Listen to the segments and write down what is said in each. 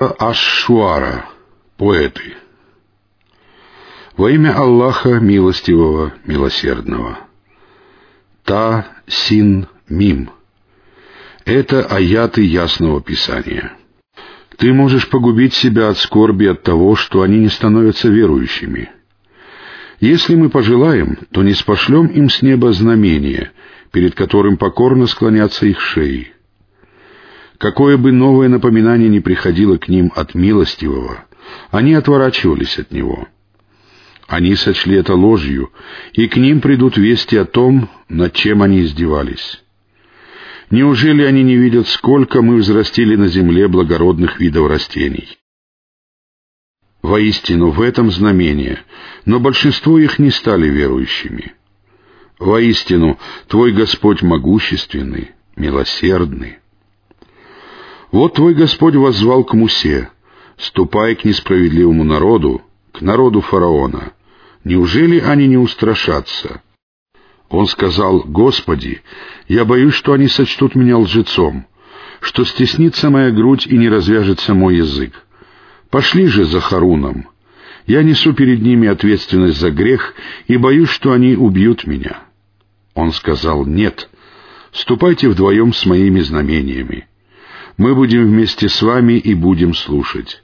Аш-Шуара, поэты. Во имя Аллаха Милостивого, Милосердного. Та, Син, Мим. Это аяты Ясного Писания. Ты можешь погубить себя от скорби от того, что они не становятся верующими. Если мы пожелаем, то не спошлем им с неба знамение, перед которым покорно склонятся их шеи. Какое бы новое напоминание ни приходило к ним от милостивого, они отворачивались от него. Они сочли это ложью, и к ним придут вести о том, над чем они издевались. Неужели они не видят, сколько мы взрастили на земле благородных видов растений? Воистину, в этом знамение, но большинство их не стали верующими. Воистину, Твой Господь могущественный, милосердный. Вот твой Господь воззвал к Мусе, ступай к несправедливому народу, к народу фараона. Неужели они не устрашатся? Он сказал, Господи, я боюсь, что они сочтут меня лжецом, что стеснится моя грудь и не развяжется мой язык. Пошли же за Харуном. Я несу перед ними ответственность за грех и боюсь, что они убьют меня. Он сказал, нет, ступайте вдвоем с моими знамениями. Мы будем вместе с вами и будем слушать.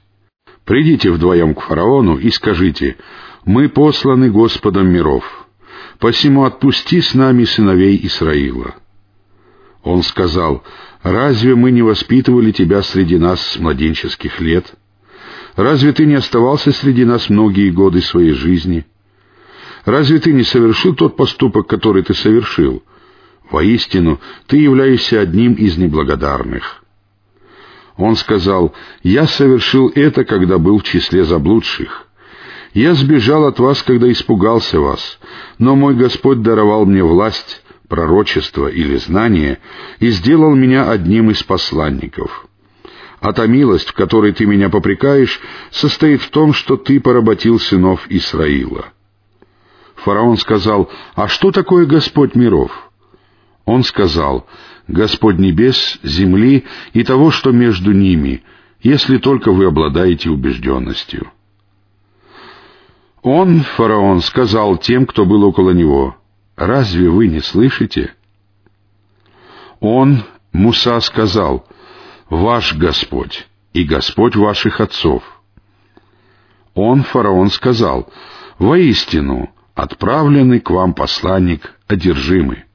Придите вдвоем к фараону и скажите, мы посланы Господом миров, посему отпусти с нами сыновей Исраила. Он сказал, разве мы не воспитывали тебя среди нас с младенческих лет? Разве ты не оставался среди нас многие годы своей жизни? Разве ты не совершил тот поступок, который ты совершил? Воистину, ты являешься одним из неблагодарных. Он сказал, «Я совершил это, когда был в числе заблудших. Я сбежал от вас, когда испугался вас, но мой Господь даровал мне власть, пророчество или знание и сделал меня одним из посланников. А та милость, в которой ты меня попрекаешь, состоит в том, что ты поработил сынов Исраила». Фараон сказал, «А что такое Господь миров?» Он сказал, Господь небес, земли и того, что между ними, если только вы обладаете убежденностью. Он, фараон, сказал тем, кто был около него, «Разве вы не слышите?» Он, Муса, сказал, «Ваш Господь и Господь ваших отцов». Он, фараон, сказал, «Воистину, отправленный к вам посланник одержимый».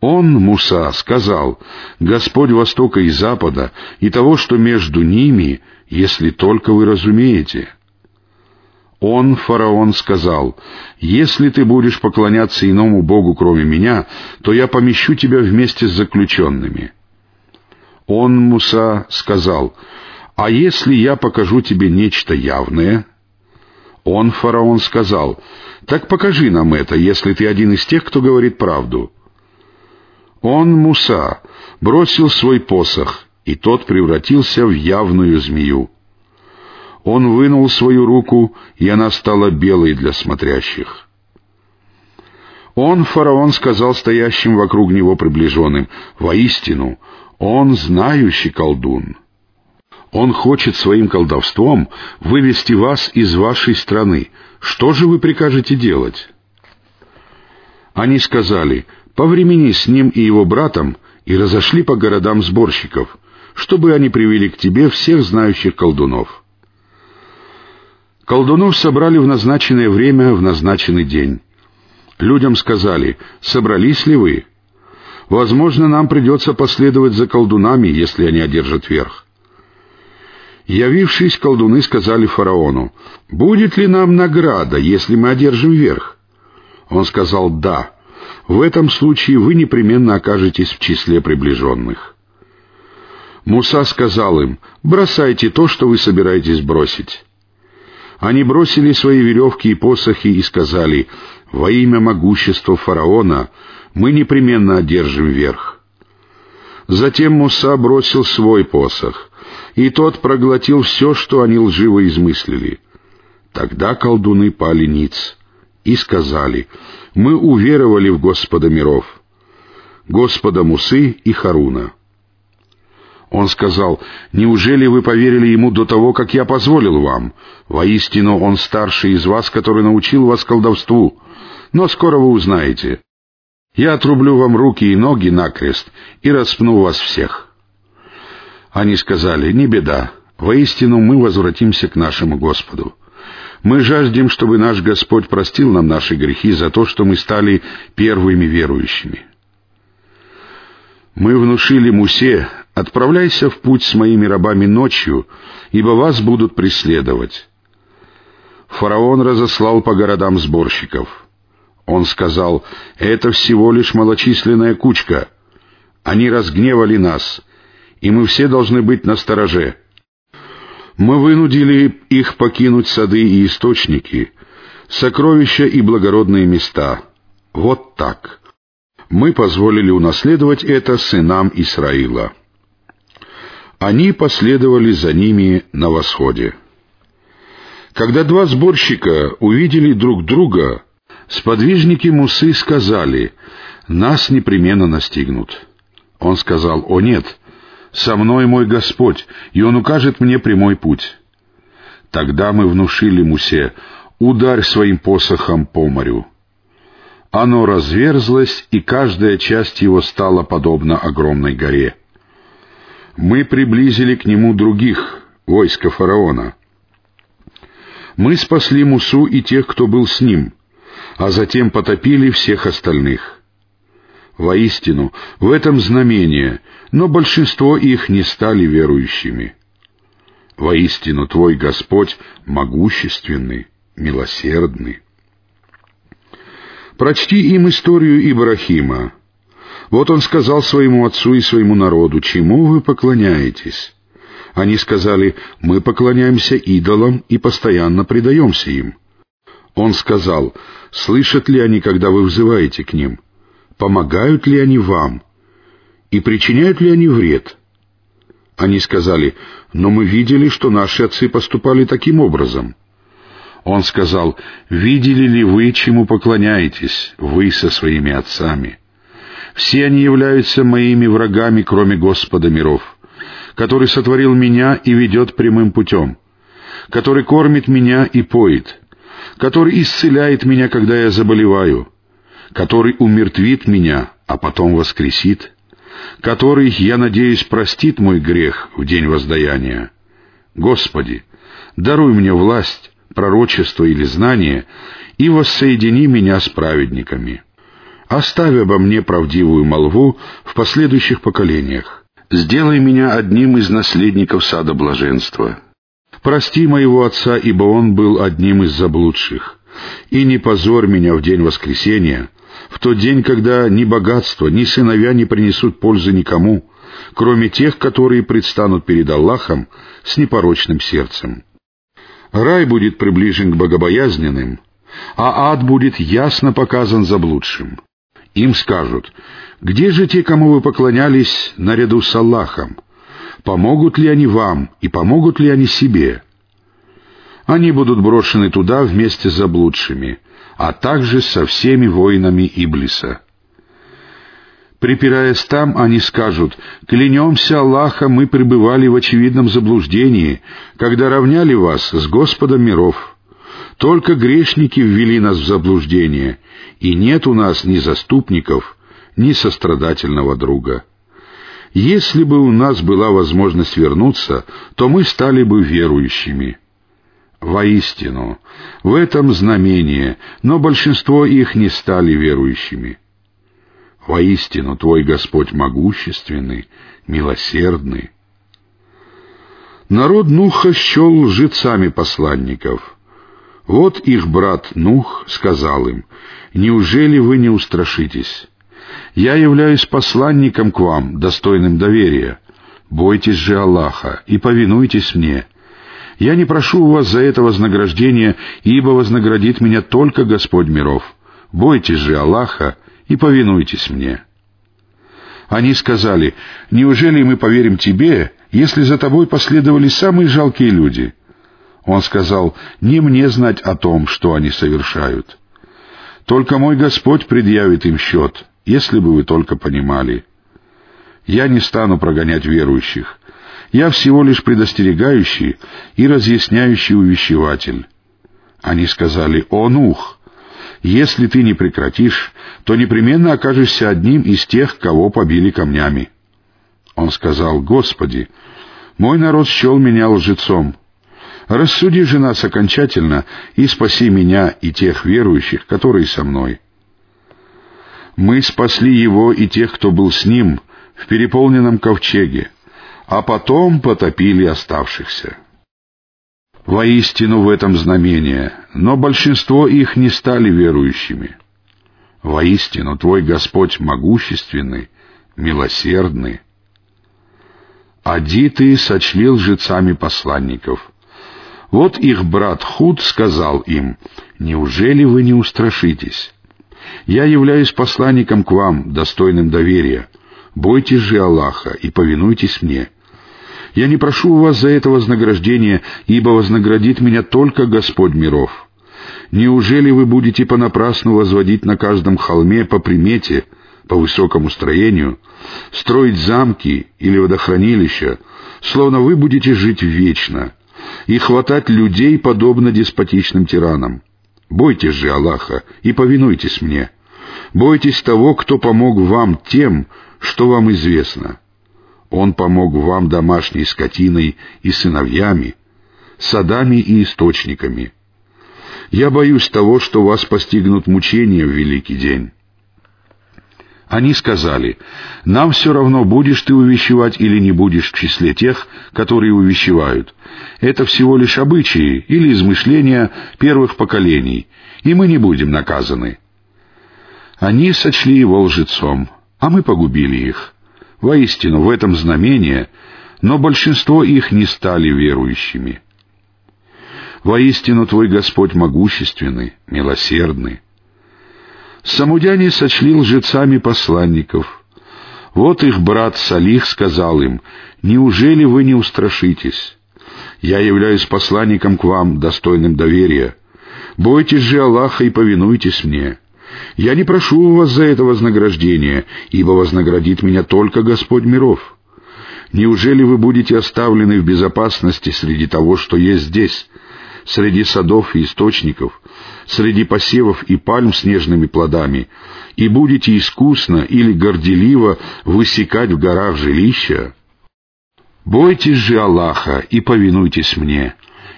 Он, Муса, сказал, «Господь Востока и Запада, и того, что между ними, если только вы разумеете». Он, фараон, сказал, «Если ты будешь поклоняться иному Богу, кроме меня, то я помещу тебя вместе с заключенными». Он, Муса, сказал, «А если я покажу тебе нечто явное?» Он, фараон, сказал, «Так покажи нам это, если ты один из тех, кто говорит правду». Он, Муса, бросил свой посох, и тот превратился в явную змею. Он вынул свою руку, и она стала белой для смотрящих. Он, фараон, сказал стоящим вокруг него приближенным, «Воистину, он знающий колдун. Он хочет своим колдовством вывести вас из вашей страны. Что же вы прикажете делать?» Они сказали, повремени с ним и его братом и разошли по городам сборщиков, чтобы они привели к тебе всех знающих колдунов. Колдунов собрали в назначенное время, в назначенный день. Людям сказали, собрались ли вы? Возможно, нам придется последовать за колдунами, если они одержат верх. Явившись, колдуны сказали фараону, «Будет ли нам награда, если мы одержим верх?» Он сказал «Да» в этом случае вы непременно окажетесь в числе приближенных. Муса сказал им, «Бросайте то, что вы собираетесь бросить». Они бросили свои веревки и посохи и сказали, «Во имя могущества фараона мы непременно одержим верх». Затем Муса бросил свой посох, и тот проглотил все, что они лживо измыслили. Тогда колдуны пали ниц и сказали, мы уверовали в Господа миров, Господа Мусы и Харуна. Он сказал, «Неужели вы поверили ему до того, как я позволил вам? Воистину, он старший из вас, который научил вас колдовству. Но скоро вы узнаете. Я отрублю вам руки и ноги накрест и распну вас всех». Они сказали, «Не беда, воистину мы возвратимся к нашему Господу. Мы жаждем, чтобы наш Господь простил нам наши грехи за то, что мы стали первыми верующими». Мы внушили Мусе, отправляйся в путь с моими рабами ночью, ибо вас будут преследовать. Фараон разослал по городам сборщиков. Он сказал, это всего лишь малочисленная кучка. Они разгневали нас, и мы все должны быть на стороже. Мы вынудили их покинуть сады и источники, сокровища и благородные места. Вот так мы позволили унаследовать это сынам Исраила. Они последовали за ними на восходе. Когда два сборщика увидели друг друга, сподвижники Мусы сказали, «Нас непременно настигнут». Он сказал, «О нет, со мной мой Господь, и Он укажет мне прямой путь». Тогда мы внушили Мусе, «Ударь своим посохом по морю». Оно разверзлось, и каждая часть его стала подобна огромной горе. Мы приблизили к нему других, войска фараона. Мы спасли Мусу и тех, кто был с ним, а затем потопили всех остальных. Воистину, в этом знамение, но большинство их не стали верующими. Воистину, Твой Господь могущественный, милосердный. Прочти им историю Ибрахима. Вот он сказал своему отцу и своему народу, «Чему вы поклоняетесь?» Они сказали, «Мы поклоняемся идолам и постоянно предаемся им». Он сказал, «Слышат ли они, когда вы взываете к ним? Помогают ли они вам? И причиняют ли они вред?» Они сказали, «Но мы видели, что наши отцы поступали таким образом». Он сказал, «Видели ли вы, чему поклоняетесь, вы со своими отцами? Все они являются моими врагами, кроме Господа миров, который сотворил меня и ведет прямым путем, который кормит меня и поет, который исцеляет меня, когда я заболеваю, который умертвит меня, а потом воскресит, который, я надеюсь, простит мой грех в день воздаяния. Господи, даруй мне власть, пророчество или знание, и воссоедини меня с праведниками. Оставь обо мне правдивую молву в последующих поколениях. Сделай меня одним из наследников сада блаженства. Прости моего отца, ибо он был одним из заблудших. И не позорь меня в день воскресения, в тот день, когда ни богатство, ни сыновья не принесут пользы никому, кроме тех, которые предстанут перед Аллахом с непорочным сердцем. Рай будет приближен к богобоязненным, а ад будет ясно показан заблудшим. Им скажут, где же те, кому вы поклонялись наряду с Аллахом? Помогут ли они вам и помогут ли они себе? Они будут брошены туда вместе с заблудшими, а также со всеми воинами Иблиса. Припираясь там, они скажут, «Клянемся Аллаха, мы пребывали в очевидном заблуждении, когда равняли вас с Господом миров. Только грешники ввели нас в заблуждение, и нет у нас ни заступников, ни сострадательного друга. Если бы у нас была возможность вернуться, то мы стали бы верующими». Воистину, в этом знамение, но большинство их не стали верующими. Воистину, Твой Господь могущественный, милосердный. Народ Нуха счел лжецами посланников. Вот их брат Нух сказал им, «Неужели вы не устрашитесь? Я являюсь посланником к вам, достойным доверия. Бойтесь же Аллаха и повинуйтесь мне. Я не прошу у вас за это вознаграждение, ибо вознаградит меня только Господь миров. Бойтесь же Аллаха и повинуйтесь мне». Они сказали, «Неужели мы поверим тебе, если за тобой последовали самые жалкие люди?» Он сказал, «Не мне знать о том, что они совершают. Только мой Господь предъявит им счет, если бы вы только понимали. Я не стану прогонять верующих. Я всего лишь предостерегающий и разъясняющий увещеватель. Они сказали, «О, Нух, если ты не прекратишь, то непременно окажешься одним из тех, кого побили камнями». Он сказал, «Господи, мой народ счел меня лжецом. Рассуди же нас окончательно и спаси меня и тех верующих, которые со мной». Мы спасли его и тех, кто был с ним, в переполненном ковчеге, а потом потопили оставшихся. Воистину в этом знамение, но большинство их не стали верующими. Воистину Твой Господь могущественный, милосердный. Ади сочли лжецами посланников. Вот их брат Худ сказал им, «Неужели вы не устрашитесь? Я являюсь посланником к вам, достойным доверия. Бойтесь же Аллаха и повинуйтесь мне. Я не прошу у вас за это вознаграждения, ибо вознаградит меня только Господь миров. Неужели вы будете понапрасну возводить на каждом холме по примете, по высокому строению, строить замки или водохранилища, словно вы будете жить вечно, и хватать людей, подобно деспотичным тиранам? Бойтесь же Аллаха и повинуйтесь мне. Бойтесь того, кто помог вам тем, что вам известно. Он помог вам домашней скотиной и сыновьями, садами и источниками. Я боюсь того, что вас постигнут мучения в великий день. Они сказали, «Нам все равно, будешь ты увещевать или не будешь в числе тех, которые увещевают. Это всего лишь обычаи или измышления первых поколений, и мы не будем наказаны». Они сочли его лжецом, а мы погубили их. Воистину, в этом знамение, но большинство их не стали верующими. Воистину, Твой Господь могущественный, милосердный. Самудяне сочли лжецами посланников. Вот их брат Салих сказал им, «Неужели вы не устрашитесь? Я являюсь посланником к вам, достойным доверия. Бойтесь же Аллаха и повинуйтесь мне. Я не прошу у вас за это вознаграждения, ибо вознаградит меня только Господь миров. Неужели вы будете оставлены в безопасности среди того, что есть здесь, среди садов и источников, среди посевов и пальм с нежными плодами, и будете искусно или горделиво высекать в горах жилища? Бойтесь же Аллаха и повинуйтесь мне,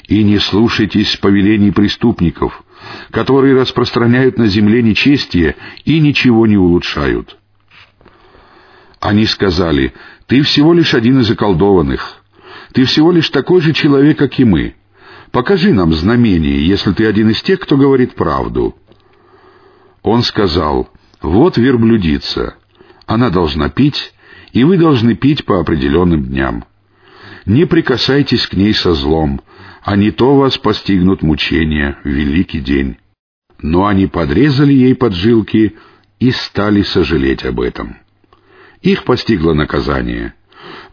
и не слушайтесь повелений преступников, которые распространяют на земле нечестие и ничего не улучшают. Они сказали, «Ты всего лишь один из околдованных. Ты всего лишь такой же человек, как и мы. Покажи нам знамение, если ты один из тех, кто говорит правду». Он сказал, «Вот верблюдица. Она должна пить, и вы должны пить по определенным дням. Не прикасайтесь к ней со злом, а не то вас постигнут мучения в великий день». Но они подрезали ей поджилки и стали сожалеть об этом. Их постигло наказание.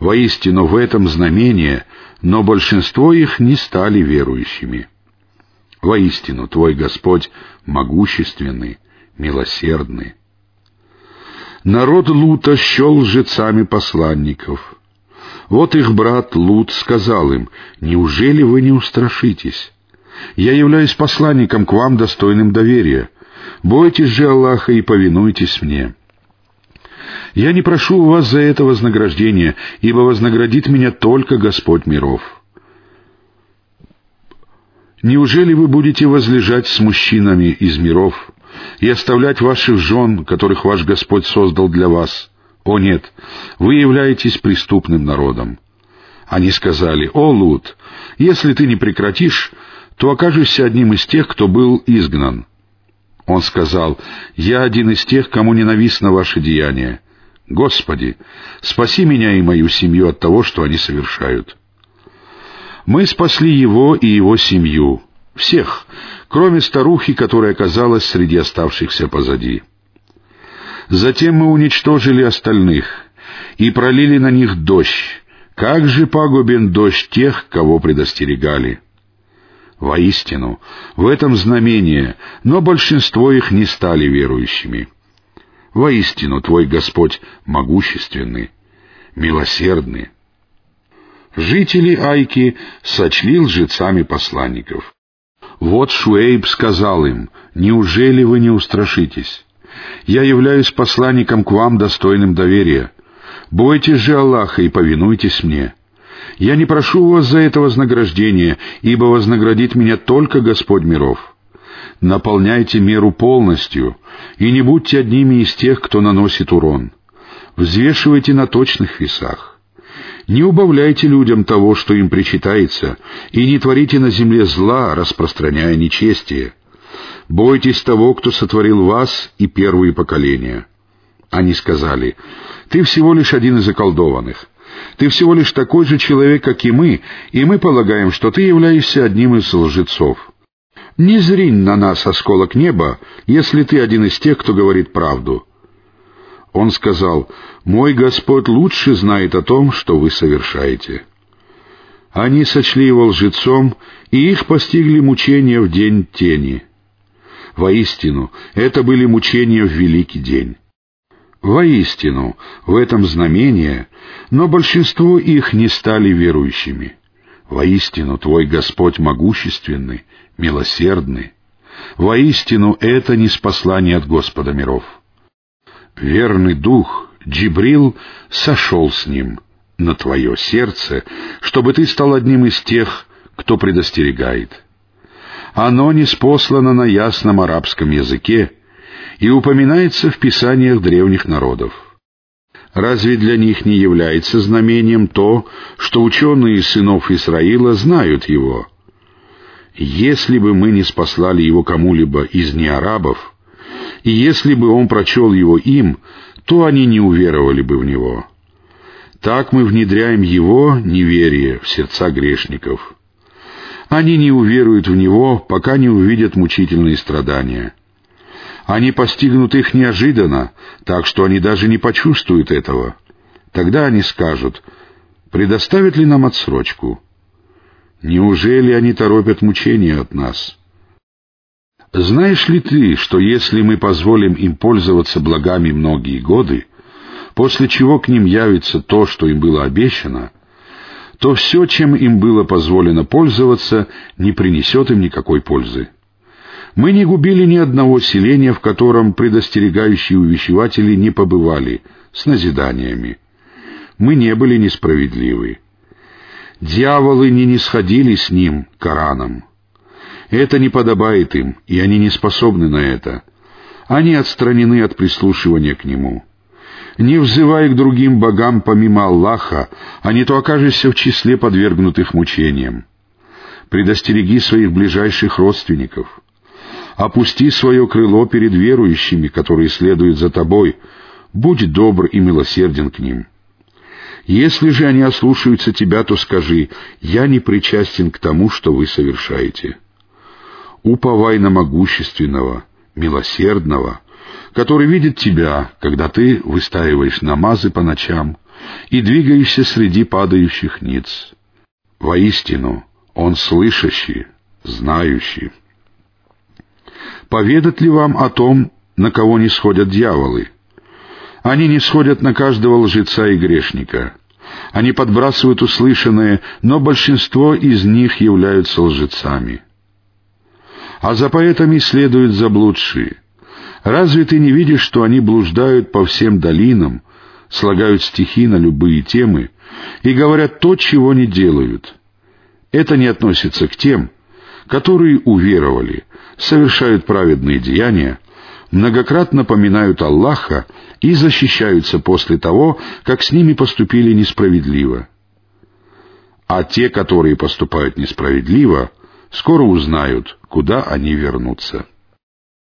Воистину в этом знамение но большинство их не стали верующими. Воистину, Твой Господь могущественный, милосердный. Народ Лута щел лжецами посланников. Вот их брат Лут сказал им, «Неужели вы не устрашитесь? Я являюсь посланником к вам, достойным доверия. Бойтесь же Аллаха и повинуйтесь мне». Я не прошу у вас за это вознаграждения, ибо вознаградит меня только Господь миров. Неужели вы будете возлежать с мужчинами из миров и оставлять ваших жен, которых ваш Господь создал для вас? О нет, вы являетесь преступным народом. Они сказали, «О, Лут, если ты не прекратишь, то окажешься одним из тех, кто был изгнан». Он сказал, «Я один из тех, кому ненавистно ваше деяние. Господи, спаси меня и мою семью от того, что они совершают. Мы спасли его и его семью, всех, кроме старухи, которая оказалась среди оставшихся позади. Затем мы уничтожили остальных и пролили на них дождь. Как же пагубен дождь тех, кого предостерегали! Воистину, в этом знамение, но большинство их не стали верующими. Воистину, Твой Господь могущественный, милосердны. Жители Айки сочли лжецами посланников. Вот Шуэйб сказал им, «Неужели вы не устрашитесь? Я являюсь посланником к вам, достойным доверия. Бойтесь же Аллаха и повинуйтесь мне. Я не прошу у вас за это вознаграждение, ибо вознаградит меня только Господь миров. Наполняйте меру полностью, и не будьте одними из тех, кто наносит урон. Взвешивайте на точных весах. Не убавляйте людям того, что им причитается, и не творите на земле зла, распространяя нечестие. Бойтесь того, кто сотворил вас и первые поколения. Они сказали, «Ты всего лишь один из околдованных. Ты всего лишь такой же человек, как и мы, и мы полагаем, что ты являешься одним из лжецов. Не зринь на нас осколок неба, если ты один из тех, кто говорит правду». Он сказал, «Мой Господь лучше знает о том, что вы совершаете». Они сочли его лжецом, и их постигли мучения в день тени. Воистину, это были мучения в великий день. Воистину, в этом знамение, но большинство их не стали верующими. Воистину, Твой Господь могущественный, милосердный. Воистину, это не спаслание от Господа миров. Верный Дух, Джибрил, сошел с ним на Твое сердце, чтобы Ты стал одним из тех, кто предостерегает. Оно не спослано на ясном арабском языке, и упоминается в писаниях древних народов. Разве для них не является знамением то, что ученые сынов Исраила знают его? Если бы мы не спаслали его кому-либо из неарабов, и если бы он прочел его им, то они не уверовали бы в него. Так мы внедряем его неверие в сердца грешников. Они не уверуют в него, пока не увидят мучительные страдания — они постигнут их неожиданно, так что они даже не почувствуют этого. Тогда они скажут, предоставят ли нам отсрочку? Неужели они торопят мучения от нас? Знаешь ли ты, что если мы позволим им пользоваться благами многие годы, после чего к ним явится то, что им было обещано, то все, чем им было позволено пользоваться, не принесет им никакой пользы. Мы не губили ни одного селения, в котором предостерегающие увещеватели не побывали, с назиданиями. Мы не были несправедливы. Дьяволы не нисходили с ним, Кораном. Это не подобает им, и они не способны на это. Они отстранены от прислушивания к нему. Не взывай к другим богам помимо Аллаха, а не то окажешься в числе подвергнутых мучениям. Предостереги своих ближайших родственников — Опусти свое крыло перед верующими, которые следуют за тобой. Будь добр и милосерден к ним. Если же они ослушаются тебя, то скажи, «Я не причастен к тому, что вы совершаете». Уповай на могущественного, милосердного, который видит тебя, когда ты выстаиваешь намазы по ночам и двигаешься среди падающих ниц. Воистину, Он слышащий, знающий поведать ли вам о том, на кого не сходят дьяволы? Они не сходят на каждого лжеца и грешника. Они подбрасывают услышанное, но большинство из них являются лжецами. А за поэтами следуют заблудшие. Разве ты не видишь, что они блуждают по всем долинам, слагают стихи на любые темы и говорят то, чего не делают? Это не относится к тем, которые уверовали, совершают праведные деяния, многократно поминают Аллаха и защищаются после того, как с ними поступили несправедливо. А те, которые поступают несправедливо, скоро узнают, куда они вернутся.